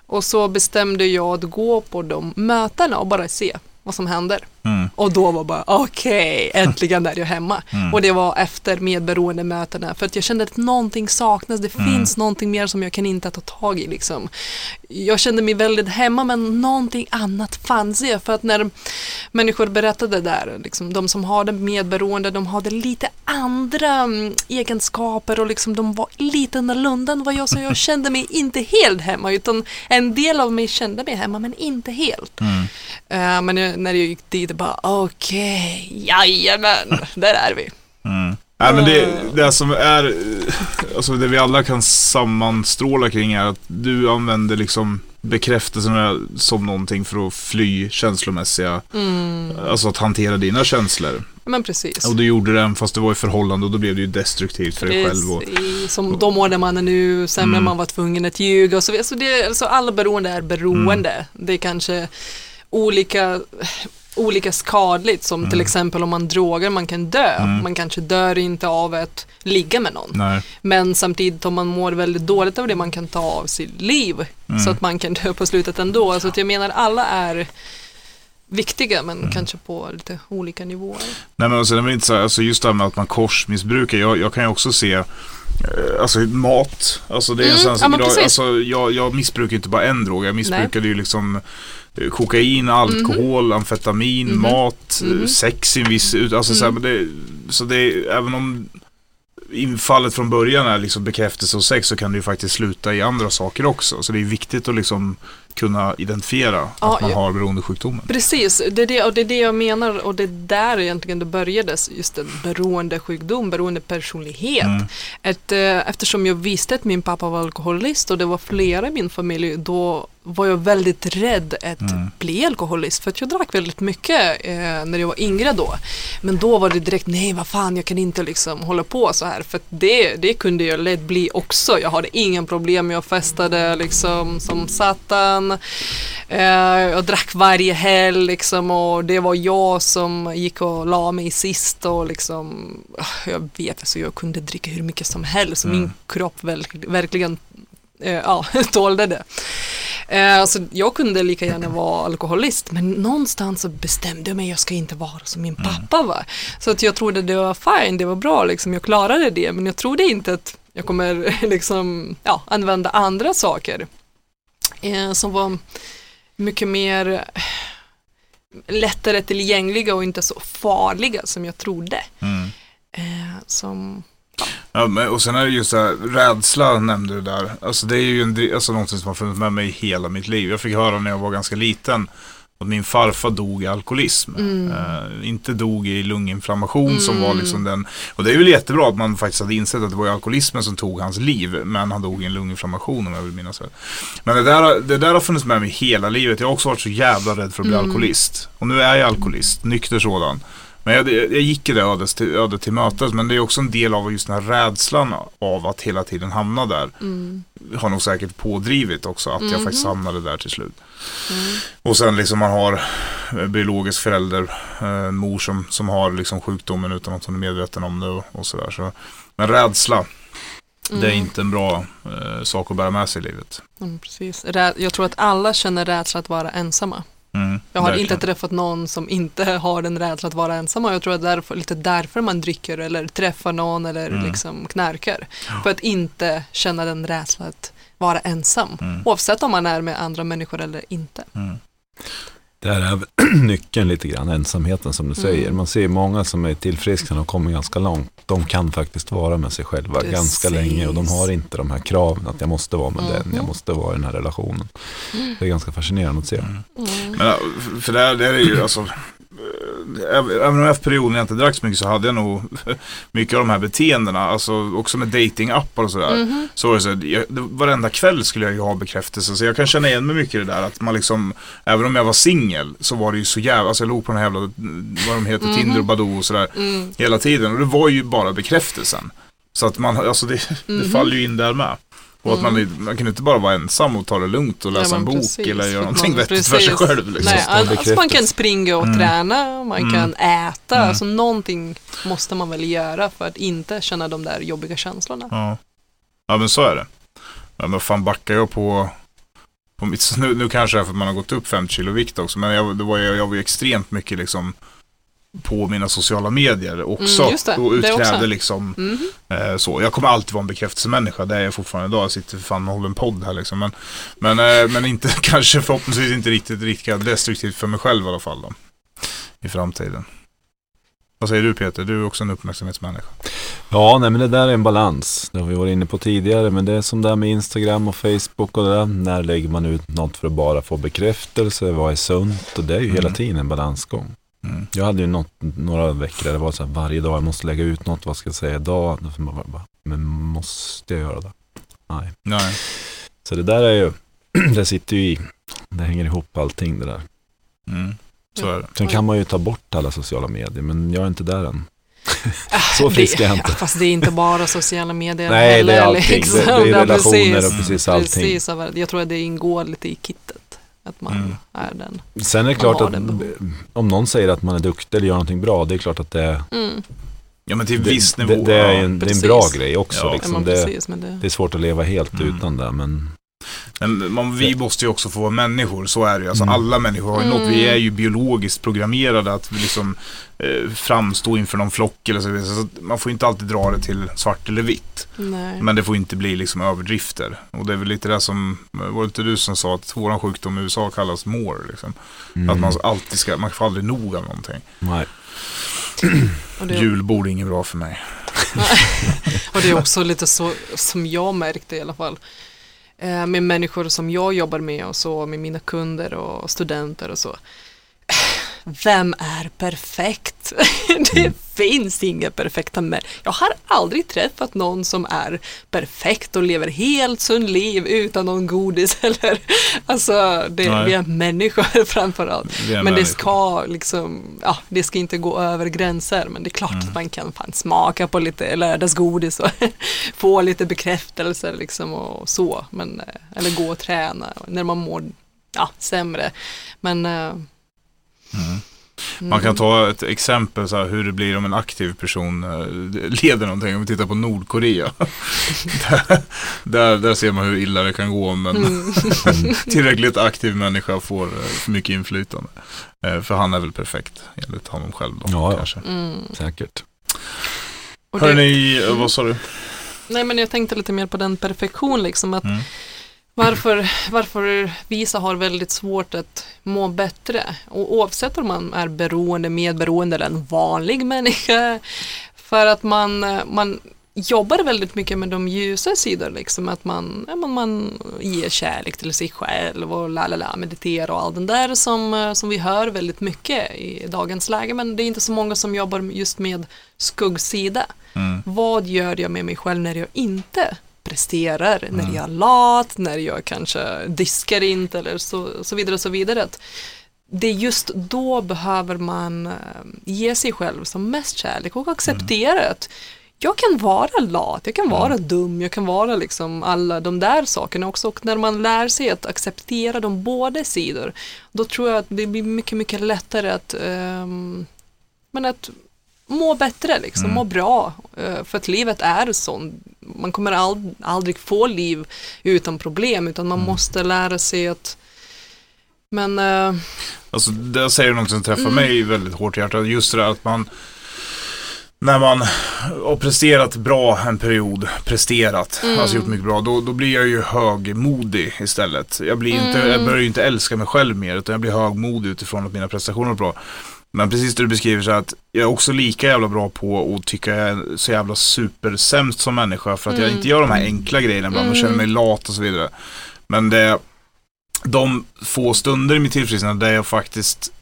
Och så bestämde jag att gå på de mötena och bara se vad som händer. Mm. Och då var bara okej, äntligen är jag hemma. Mm. Och det var efter medberoendemötena för att jag kände att någonting saknas, det Mm. finns någonting mer som jag kan inte ta tag i. Liksom. Jag kände mig väldigt hemma men någonting annat fanns det. För att när människor berättade där, liksom, de som hade medberoende, de hade lite andra mm, egenskaper och liksom, de var lite annorlunda än vad jag, så jag kände mig inte helt hemma utan en del av mig kände mig hemma men inte helt. Eh, men jag, när jag gick dit, bara okej, jajamän, där är vi. Mm. Nej, men det, det som är, alltså det vi alla kan sammanstråla kring är att du använder liksom bekräftelserna som någonting för att fly känslomässiga, Mm. alltså att hantera dina känslor. Men precis. Och du gjorde det fast du var i förhållande och då blev det ju destruktivt för dig själv. Och, Precis, som då mådde man nu, sen när Mm. man var tvungen att ljuga och så vidare. Så det, alltså alla beroende är beroende. Mm. Det är kanske olika, olika skadligt som till exempel om man drogar, man kan dö. Mm. Man kanske dör inte av att ligga med någon. nej. Men samtidigt om man mår väldigt dåligt av det, man kan ta av sitt liv. Mm. Så att man kan dö på slutet ändå. Så att jag menar alla är viktiga men Mm. kanske på lite olika nivåer. Nej men alltså, det är väl inte så här, alltså just det här med att man korsmissbrukar. Jag, jag kan ju också se, eh, alltså mat. Alltså det är en Mm, sån ja, idag, alltså jag, jag missbrukar inte bara en drog. Jag missbrukade ju liksom kokain, alkohol, amfetamin, Mhm. mat, eh, Mhm. sex i en viss ut, alltså så, här, Mm. men det, så det är, även om infallet från början är liksom bekräftelse och sex så kan det ju faktiskt sluta i andra saker också. Så det är viktigt att liksom kunna identifiera Ja, att man har beroendesjukdomen. Precis, det är det, och det är det jag menar och det är där egentligen det började, just en beroendesjukdom, beroendepersonlighet. Mm. Ett, eh, eftersom jag visste att min pappa var alkoholist och det var flera i min familj, då var jag väldigt rädd att Mm. bli alkoholist för att jag drack väldigt mycket eh, när jag var yngre då. Men då var det direkt, nej vad fan jag kan inte liksom hålla på så här för det, det kunde jag lätt bli också. Jag hade ingen problem, jag festade liksom som satan. Eh, jag drack varje helg liksom och det var jag som gick och la mig sist och liksom, jag vet alltså jag kunde dricka hur mycket som helst Mm. min kropp verkligen eh, ja, tålde det. Eh, så jag kunde lika gärna vara alkoholist men någonstans så bestämde jag mig jag ska inte vara som min pappa var. Så att jag trodde det var fine, det var bra liksom, jag klarade det men jag trodde inte att jag kommer liksom, ja, använda andra saker eh, som var mycket mer lättare tillgängliga och inte så farliga som jag trodde. Mm. Eh, som, Ja, men, och sen är det just så här, rädsla nämnde du där. Alltså det är ju en, alltså, någonting som har funnits med mig hela mitt liv. Jag fick höra när jag var ganska liten att min farfar dog i alkoholism. Mm. Eh, inte dog i lunginflammation som var liksom den. Och det är väl jättebra att man faktiskt hade insett att det var alkoholismen som tog hans liv. Men han dog i en lunginflammation om jag vill minnas rätt. Men det där, det där har funnits med mig hela livet. Jag har också varit så jävla rädd för att bli Mm. alkoholist. Och nu är jag alkoholist, nykter sådan. Men jag, jag gick ju det ödet till, ödet till mötes. Men det är också en del av just den här rädslan av att hela tiden hamna där. mm, Har nog säkert pådrivit också att jag Mhm. faktiskt hamnade där till slut. mm, Och sen liksom man har eh, biologisk förälder, eh, en mor som, som har liksom sjukdomen utan att hon är medveten om det och, och sådär. Så, men rädsla, det är mm. inte en bra eh, sak att bära med sig i livet. Mm, precis. Jag tror att alla känner rädsla att vara ensamma. Mm, Jag har verkligen. inte träffat någon som inte har den rädslan att vara ensam och jag tror att det är därför, lite därför man dricker eller träffar någon eller Mm. liksom knarkar. För att inte känna den rädslan att vara ensam. Mm. Oavsett om man är med andra människor eller inte. Mm. Där är nyckeln lite grann, ensamheten som du säger. Mm. Man ser många som är tillfrisknade och kommer ganska långt. De kan faktiskt vara med sig själva Precis. ganska länge och de har inte de här kraven att jag måste vara med den, Mhm. jag måste vara i den här relationen. Det är ganska fascinerande att se. Mm. Mm. Men för det, här, det här är ju alltså även om efter perioden jag inte drack så mycket så hade jag nog mycket av de här beteendena. Alltså också med datingappar och sådär. Mhm. Så var det så jag, varenda kväll skulle jag ju ha bekräftelse. Så jag kan känna igen mig mycket i det där. Att man liksom, även om jag var singel så var det ju så jävla, alltså jag låg på den här jävla, vad de heter, Mhm. Tinder och Badoo och sådär. Mm. Hela tiden. Och det var ju bara bekräftelsen. Så att man, alltså det, det Mhm. faller ju in där med. Och att man, man kan inte bara vara ensam och ta det lugnt och läsa en bok precis. eller göra någonting vettigt för sig själv. Liksom. Nej, alltså man kan springa och Mm. träna, man Mm. kan äta, Mm. alltså någonting måste man väl göra för att inte känna de där jobbiga känslorna. Ja. ja, men så är det. Ja, men fan backar jag på på mitt, nu, nu kanske det är för att man har gått upp 50 kilo vikt också, men jag, det var, jag, jag var ju extremt mycket liksom på mina sociala medier också. Mm, just det. och utkrävde också. liksom Mhm. eh, så. Jag kommer alltid vara en bekräftelsemänniska, det är jag fortfarande idag. Jag sitter för fan och håller en podd här liksom. Men, men, eh, men inte, kanske förhoppningsvis inte riktigt lika destruktivt för mig själv i alla fall då. I framtiden. Vad säger du Peter? Du är också en uppmärksamhetsmänniska. Ja, nej men det där är en balans. Det har vi varit inne på tidigare. Men det är som det här med Instagram och Facebook och det där. När lägger man ut något för att bara få bekräftelse? Vad är sunt? Och det är ju hela Mm. tiden en balansgång. Mm. Jag hade ju något, några veckor där det var så här varje dag, jag måste lägga ut något, vad ska jag säga idag? Men måste jag göra det? Nej. Nej. Så det där är ju, det sitter ju i. Det hänger ihop allting det där. Mm. Så är det. Sen kan man ju ta bort alla sociala medier, men jag är inte där än. Ah, Så frisk är jag inte. Fast det är inte bara sociala medier Nej, det är heller, allting. liksom. Det, det är relationer precis. och precis allting. Precis, jag tror att det ingår lite i kittet. Att man Mm. är den. Sen är det klart att om någon säger att man är duktig eller gör någonting bra, det är klart att det, Mm. Ja men till det, viss nivå. det, det, är, ja. en, det är en bra grej också. Ja. Ja, liksom. det, precis, det, det är svårt att leva helt Mm. utan det, men Men man, vi måste ju också få vara människor, så är det ju. Alltså, Mm. Alla människor har ju något. Vi Mm. är ju biologiskt programmerade att liksom, eh, framstå inför någon flock eller så vidare. Så man får inte alltid dra det till svart eller vitt. nej. Men det får inte bli liksom överdrifter. Och det är väl lite det som, var det inte du som sa att våran sjukdom i USA kallas more? Liksom. mm, Att man alltid ska, man får aldrig nog av någonting. nej. det, Julbord är inget bra för mig. och det är också lite så som jag märkte i alla fall. Eh, med människor som jag jobbar med och så, med mina kunder och studenter och så. Vem är perfekt? Det finns inga perfekta människor. Jag har aldrig träffat någon som är perfekt och lever helt sunt liv utan någon godis eller alltså det, Nej. vi är människor framförallt. Det är Men det människor. ska liksom, ja, det ska inte gå över gränser. Men det är klart Mm. att man kan fan smaka på lite lördagsgodis och få lite bekräftelse liksom och så. Men, eh, eller gå och träna när man mår ja, sämre. Men eh, Mm. Man kan ta ett exempel så här, hur det blir om en aktiv person eh, leder någonting. Om vi tittar på Nordkorea. där, där, där ser man hur illa det kan gå om en Mm. tillräckligt aktiv människa får eh, för mycket inflytande. Eh, För han är väl perfekt enligt honom själv då Ja, kanske. Mm. Säkert. Det- eh, vad sa du? Nej men jag tänkte lite mer på den perfektion liksom. Att Mm. Varför, varför vissa har väldigt svårt att må bättre. Och oavsett om man är beroende, medberoende eller en vanlig människa. För att man, man jobbar väldigt mycket med de ljusa sidor. Liksom, att man, man, man ger kärlek till sig själv och la la la, meditera och allt den där som, som vi hör väldigt mycket i dagens läge. Men det är inte så många som jobbar just med skuggsida. Mm. Vad gör jag med mig själv när jag inte presterar, när Mm. jag är lat, när jag kanske diskar inte eller så, så vidare och så vidare. Att det är just då behöver man eh, ge sig själv som mest kärlek och acceptera att jag kan vara lat, jag kan vara dum, jag kan vara liksom alla de där sakerna också. Och när man lär sig att acceptera de båda sidor, då tror jag att det blir mycket, mycket lättare att, ehm, men att må bättre, liksom, Mm. må bra. Eh, För att livet är sånt. Man kommer ald- aldrig få liv utan problem, utan man måste lära sig att men eh, Alltså det säger något som träffar Mm. mig väldigt hårt i hjärtat. Just det där att man när man har presterat bra en period, presterat, Mm. alltså gjort mycket bra, då, då blir jag ju högmodig istället. Jag, blir inte, Mm. jag börjar ju inte älska mig själv mer, utan jag blir högmodig utifrån att mina prestationer är bra. Men precis det du beskriver så att jag är också lika jävla bra på att tycka jag är så jävla supersämst som människa för att jag Mm. inte gör de här enkla grejerna ibland och Mm. känner mig lat och så vidare. Men det de få stunder i mitt tillfrisknande där jag faktiskt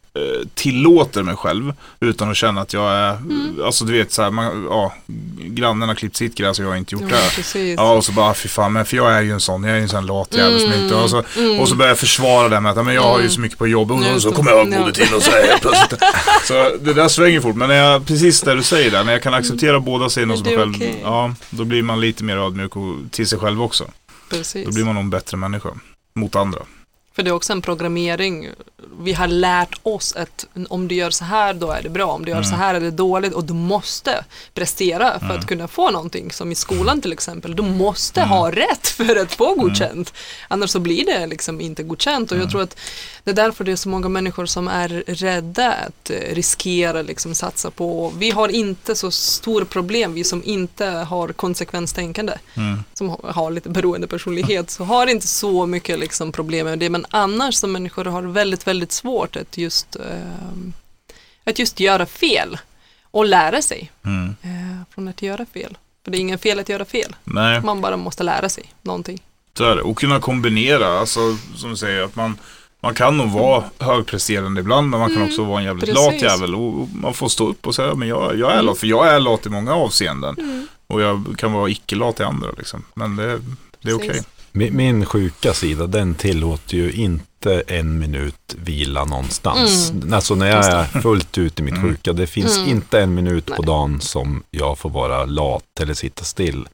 tillåter mig själv utan att känna att jag är, Mm. alltså du vet så här, man, ja, grannen har klippt sitt gräs och jag har inte gjort ja, det. precis. Ja och så bara, fy fan, men för jag är ju en sån, jag är ju en sån lat jävel som inte, och så, mm. och så börjar jag försvara det med att, men jag har ju Mm. så mycket på jobbet och Just så kommer jag Ja. modet in och så är jag plötsligt. Så det där svänger fort, men när jag, precis det du säger där, när jag kan acceptera båda sidorna som mig själv, okej. ja, då blir man lite mer ödmjuk och, till sig själv också. precis. Då blir man nog en bättre människa mot andra. För det är också en programmering. Vi har lärt oss att om du gör så här då är det bra, om du gör så här är det dåligt och du måste prestera för att kunna få någonting. Som i skolan till exempel, du måste ha rätt för att få godkänt. Annars så blir det liksom inte godkänt och jag tror att det är därför det är så många människor som är rädda att eh, riskera liksom satsa på. Vi har inte så stora problem, vi som inte har konsekvenstänkande, som har- har lite beroende personlighet, så har inte så mycket liksom problem med det. Men annars som människor har väldigt, väldigt svårt att just, ehm, att just göra fel och lära sig Mm. eh, från att göra fel. För det är ingen fel att göra fel, Nej, man bara måste lära sig någonting. så är det. Och kunna kombinera, alltså som du säger, att man man kan nog vara högpresterande ibland men man kan också vara en jävligt Mm. precis. lat jävel och man får stå upp och säga men jag, jag är lat, för jag är lat i många avseenden. Mm. Och jag kan vara icke-lat i andra liksom. Men det, det är okej. Precis. Min, min sjuka sida, den tillåter ju inte en minut vila någonstans. Mm. Alltså när jag är fullt ut i mitt Mm. sjuka, det finns Mm. inte en minut på Nej. dagen som jag får vara lat eller sitta still.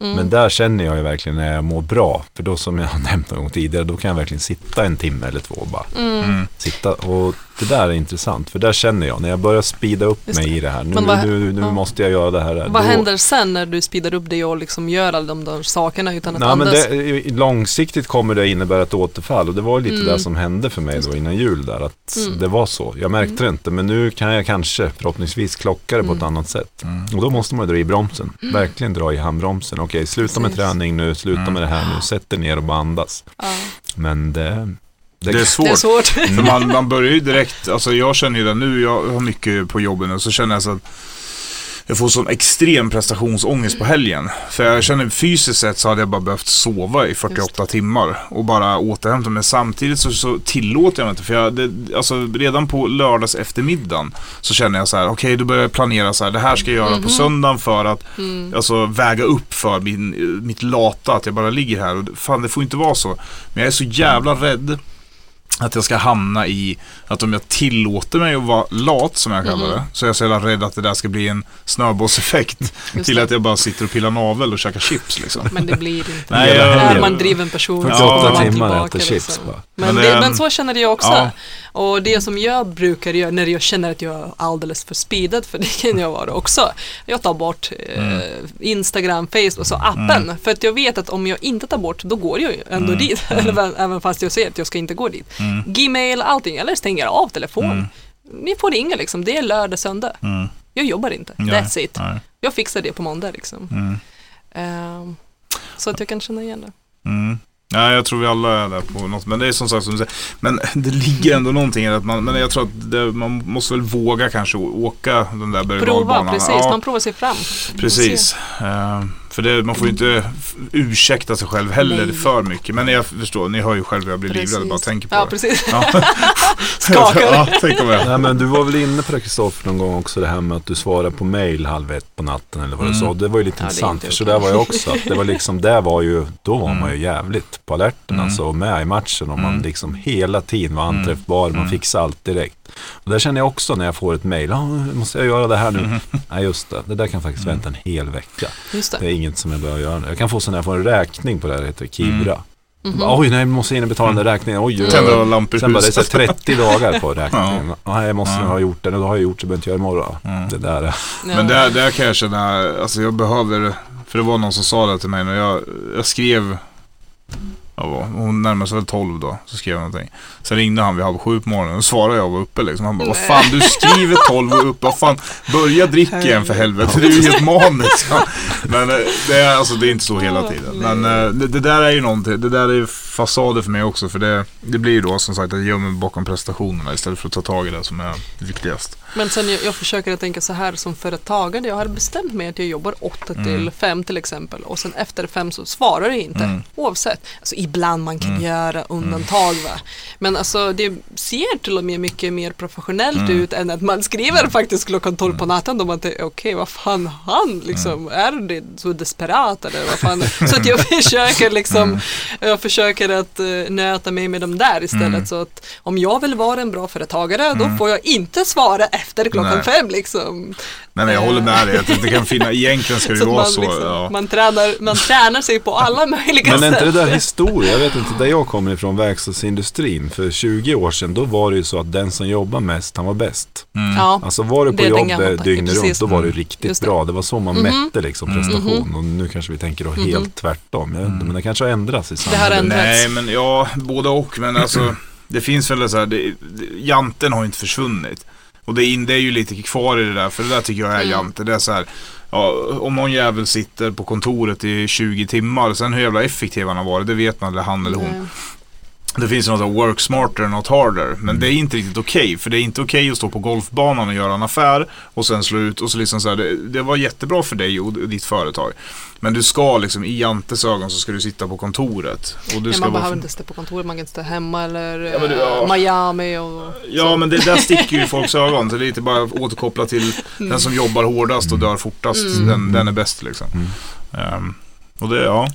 Mm. Men där känner jag ju verkligen när jag mår bra, för då som jag har nämnt någon gång tidigare, då kan jag verkligen sitta en timme eller två bara Mm. Mm. sitta. Och det där är intressant, för där känner jag, när jag börjar speeda upp Just mig det. i det här, nu, Men vad- nu, nu ja. måste jag göra det här. Vad då, händer sen när du speedar upp det och liksom gör alla de där sakerna utan att Nej, men andas? det, långsiktigt kommer det innebära ett återfall och det var lite Mm. det som hände för mig då innan jul där att Mm. det var så. Jag märkte det inte men nu kan jag kanske förhoppningsvis klocka det på ett Mm. annat sätt. Mm. Och då måste man dra i bromsen, verkligen dra i handbromsen. Okej, sluta med Precis. träning nu, sluta Mm. med det här nu, sätt dig ner och bara andas. Ja, Men det... Det är det är svårt. svårt. För man, man börjar ju direkt, alltså jag känner ju det nu, jag har mycket på jobbet nu, så känner jag så att jag får sån extrem prestationsångest på helgen. För jag känner fysiskt sett så hade jag bara behövt sova i 48 timmar och bara återhämta mig. Samtidigt så, så tillåter jag mig inte, för jag, det, alltså redan på lördags eftermiddagen så känner jag så här, okej då börjar jag planera så här, det här ska jag göra på Mhm. söndagen för att Mm. alltså, väga upp för min, mitt lata, att jag bara ligger här. Och fan, det får inte vara så. Men jag är så jävla rädd att jag ska hamna i att om jag tillåter mig att vara lat, som jag kallar Mhm. det, så är jag så jävla rädd att det där ska bli en snöbollseffekt till att jag bara sitter och pillar navel och käkar chips liksom. Men det blir inte. Nej, jag- är man driven person 48 så kommer man tillbaka, chips liksom. Men, Men det, det- men så känner jag också. Ja. Och det som jag brukar göra när jag känner att jag är alldeles för speedad, för det kan jag vara också. Jag tar bort eh, Mm. Instagram, Facebook, så appen. För att jag vet att om jag inte tar bort, då går jag ändå Mm. dit. även, även fast jag säger att jag ska inte gå dit. Mm. Gmail, allting, eller stänger av telefon. Mm. Ni får ringa liksom, det är lördag, söndag. Mm. Jag jobbar inte, Nej, that's it. nej. Jag fixar det på måndag liksom. Mm. Ehm, så att jag kan känna igen det. Ja, jag tror vi alla är där på något. Men det är som sagt som du säger. Men det ligger ändå någonting i att man, men jag tror att det, man måste väl våga kanske åka den där berg Prova, precis. Ja, Man provar sig fram. Precis. För det, man får ju inte ursäkta sig själv heller Nej. för mycket. Men jag förstår, ni hör ju själv hur jag blir livrädd bara tänker på Ja, det. precis. Ja. Skakar. ja, tänk om jag. Nej men du var väl inne på det Kristoffer någon gång också det här med att du svarar på mail halv ett på natten eller vad du Mm. sa. Det var ju lite Ja, det intressant för så där var jag också. Att det var liksom, där var ju, då var man ju Mm. jävligt på alerten Mm. alltså och med i matchen och man Mm. liksom hela tiden var Mm. anträffbar, man fixade allt direkt. Och där känner jag också när jag får ett mail, ah, måste jag göra det här nu? Mm. Nej just det, det där kan faktiskt vänta en hel vecka. Just Det det. är inget som jag behöver göra nu. Jag kan få så när jag får en räkning på det här, det heter Kibra. Mhm. Bara, Oj, nej, jag måste in och betala den där räkningen. Oj, oj. Tänder lampor i Sen bara, det är så här huset. 30 dagar på räkningen. Ja. jag måste Ja. ha gjort det. Nu har jag gjort det, behöver inte göra imorgon. Mm. Det där. Men där, där kan jag känna, alltså jag behöver, för det var någon som sa det till mig när jag, jag skrev, ja, vad- hon närmade sig väl 12 då, så skrev jag någonting. Sen ringde han vid halv sju på morgonen och svarade jag var uppe liksom. Han bara, vad fan du skriver 12 och uppe, vad fan, börja dricka igen för helvete, det är ju helt maniskt. Men eh, det är, alltså, det är inte så hela tiden. Men eh, det, det där är ju någonting, det där är ju fasader för mig också, för det, det blir ju då som sagt att jag gömmer mig bakom prestationerna istället för att ta tag i det som är viktigast. Men sen jag, jag försöker att tänka så här som företagare. Jag har bestämt mig att jag jobbar 8 Mm. till 5 till exempel och sen efter 5 så svarar jag inte. Mm. Oavsett. Alltså ibland man kan Mm. göra undantag va. Men alltså det ser till och med mycket mer professionellt Mm. ut än att man skriver faktiskt klockan 12 på natten då man tänker okej vad fan han liksom Mm. är det så desperat eller vad fan. Så att jag försöker liksom Mm. jag försöker att uh, nöta mig med dem där istället Mm. så att om jag vill vara en bra företagare då Mm. får jag inte svara efter klockan Nej. fem liksom. Nej, men jag håller med dig. Att det kan finnas, egentligen ska det Så vara man, så. liksom, ja. man, tränar, man tränar sig på alla möjliga Men är sätt. inte det där historia? Jag vet inte, där jag kommer ifrån, verkstadsindustrin. För 20 år sedan, då var det ju så att den som jobbar mest, han var bäst. Mm. Ja, Alltså var du Det på är den jobb gamla tanken, dygnet runt, då var du Mm. riktigt det. bra. Det var så man Mhm. mätte liksom Mm. prestation. Och nu kanske vi tänker då helt Mhm. tvärtom. Jag vet inte, Mm. men det kanske har ändrats i Det har samhället. ändrats. Nej, men ja, både och. Men alltså, det finns väl så här, det, det, janten har ju inte försvunnit. Och det, är in- det är ju lite kvar i det där, för det där tycker jag är Mm. jante. Det är så här, ja, om någon jävel sitter på kontoret i 20 timmar, sen hur jävla effektiv han har varit, det vet man, eller han eller hon. Nej. Det finns ju något som work smarter, not harder. Men det är inte riktigt okej. för det är inte okej att stå på golfbanan och göra en affär och sen slå ut och så liksom så här, det, det var jättebra för dig och ditt företag. Men du ska liksom, i Jantes ögon så ska du sitta på kontoret. Och du Ja, ska man behöver inte sitta på kontoret, man kan sitta hemma eller Ja, men det- eh, ja. Miami och Ja men det där sticker ju i folks ögon. Så det är lite bara att återkoppla till Mm. den som jobbar hårdast och dör fortast. Mm. Den, den är bäst liksom. Mm. Ehm, och det, ja,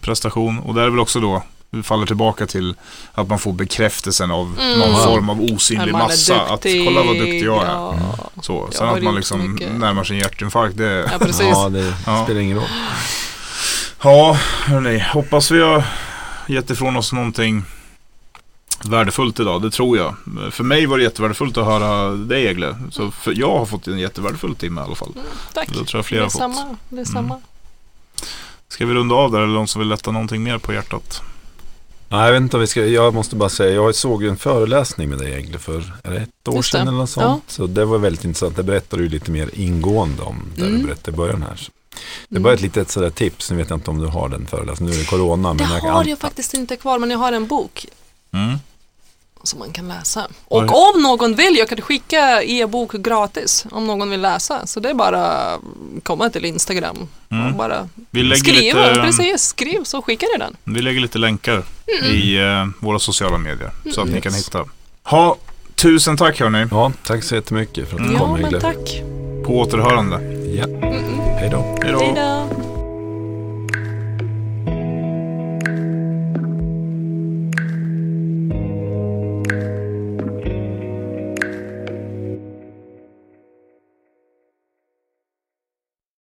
prestation. Och det är väl också då, faller tillbaka till att man får bekräftelsen av Mm. någon form av osynlig är massa. Att kolla vad duktig jag är. Ja, Så. Jag Sen har att man liksom närmar sig en hjärtinfarkt, det... ja precis. Ja, det Ja. spelar ingen roll. Ja, hörni. Hoppas vi har gett ifrån oss någonting värdefullt idag. Det tror jag. För mig var det jättevärdefullt att höra dig Egle. Så för jag har fått en jättevärdefull timme i alla fall. Tack. Det tror jag Det flera är har fått. samma. Det är samma. Ska vi runda av där eller någon som vill lätta någonting mer på hjärtat? Nej, jag vet inte om vi ska, jag måste bara säga, jag såg ju en föreläsning med dig egentligen för, är det ett år det. sedan eller något sånt? Så det var väldigt intressant, det berättade du lite mer ingående om, där Mm. du berättade i början här. Det är Mm. bara ett litet sådär tips, nu vet jag inte om du har den föreläsningen, nu är det corona. Det Men jag har kan- jag faktiskt inte kvar, men jag har en bok Mm. Som man kan läsa. Oj. Och om någon vill, jag kan skicka e-bok gratis om någon vill läsa. Så det är bara komma till Instagram och Mm. bara Vi, skriva. lite, Precis, skriv så skickar jag den. vi lägger lite länkar i eh, våra sociala medier. Så att ni Yes. kan hitta. Ha, tusen tack hörni. Ja, tack så jättemycket för att du Mm. kom Ja, men tack. På återhörande. Ja. Hej då. Hej då.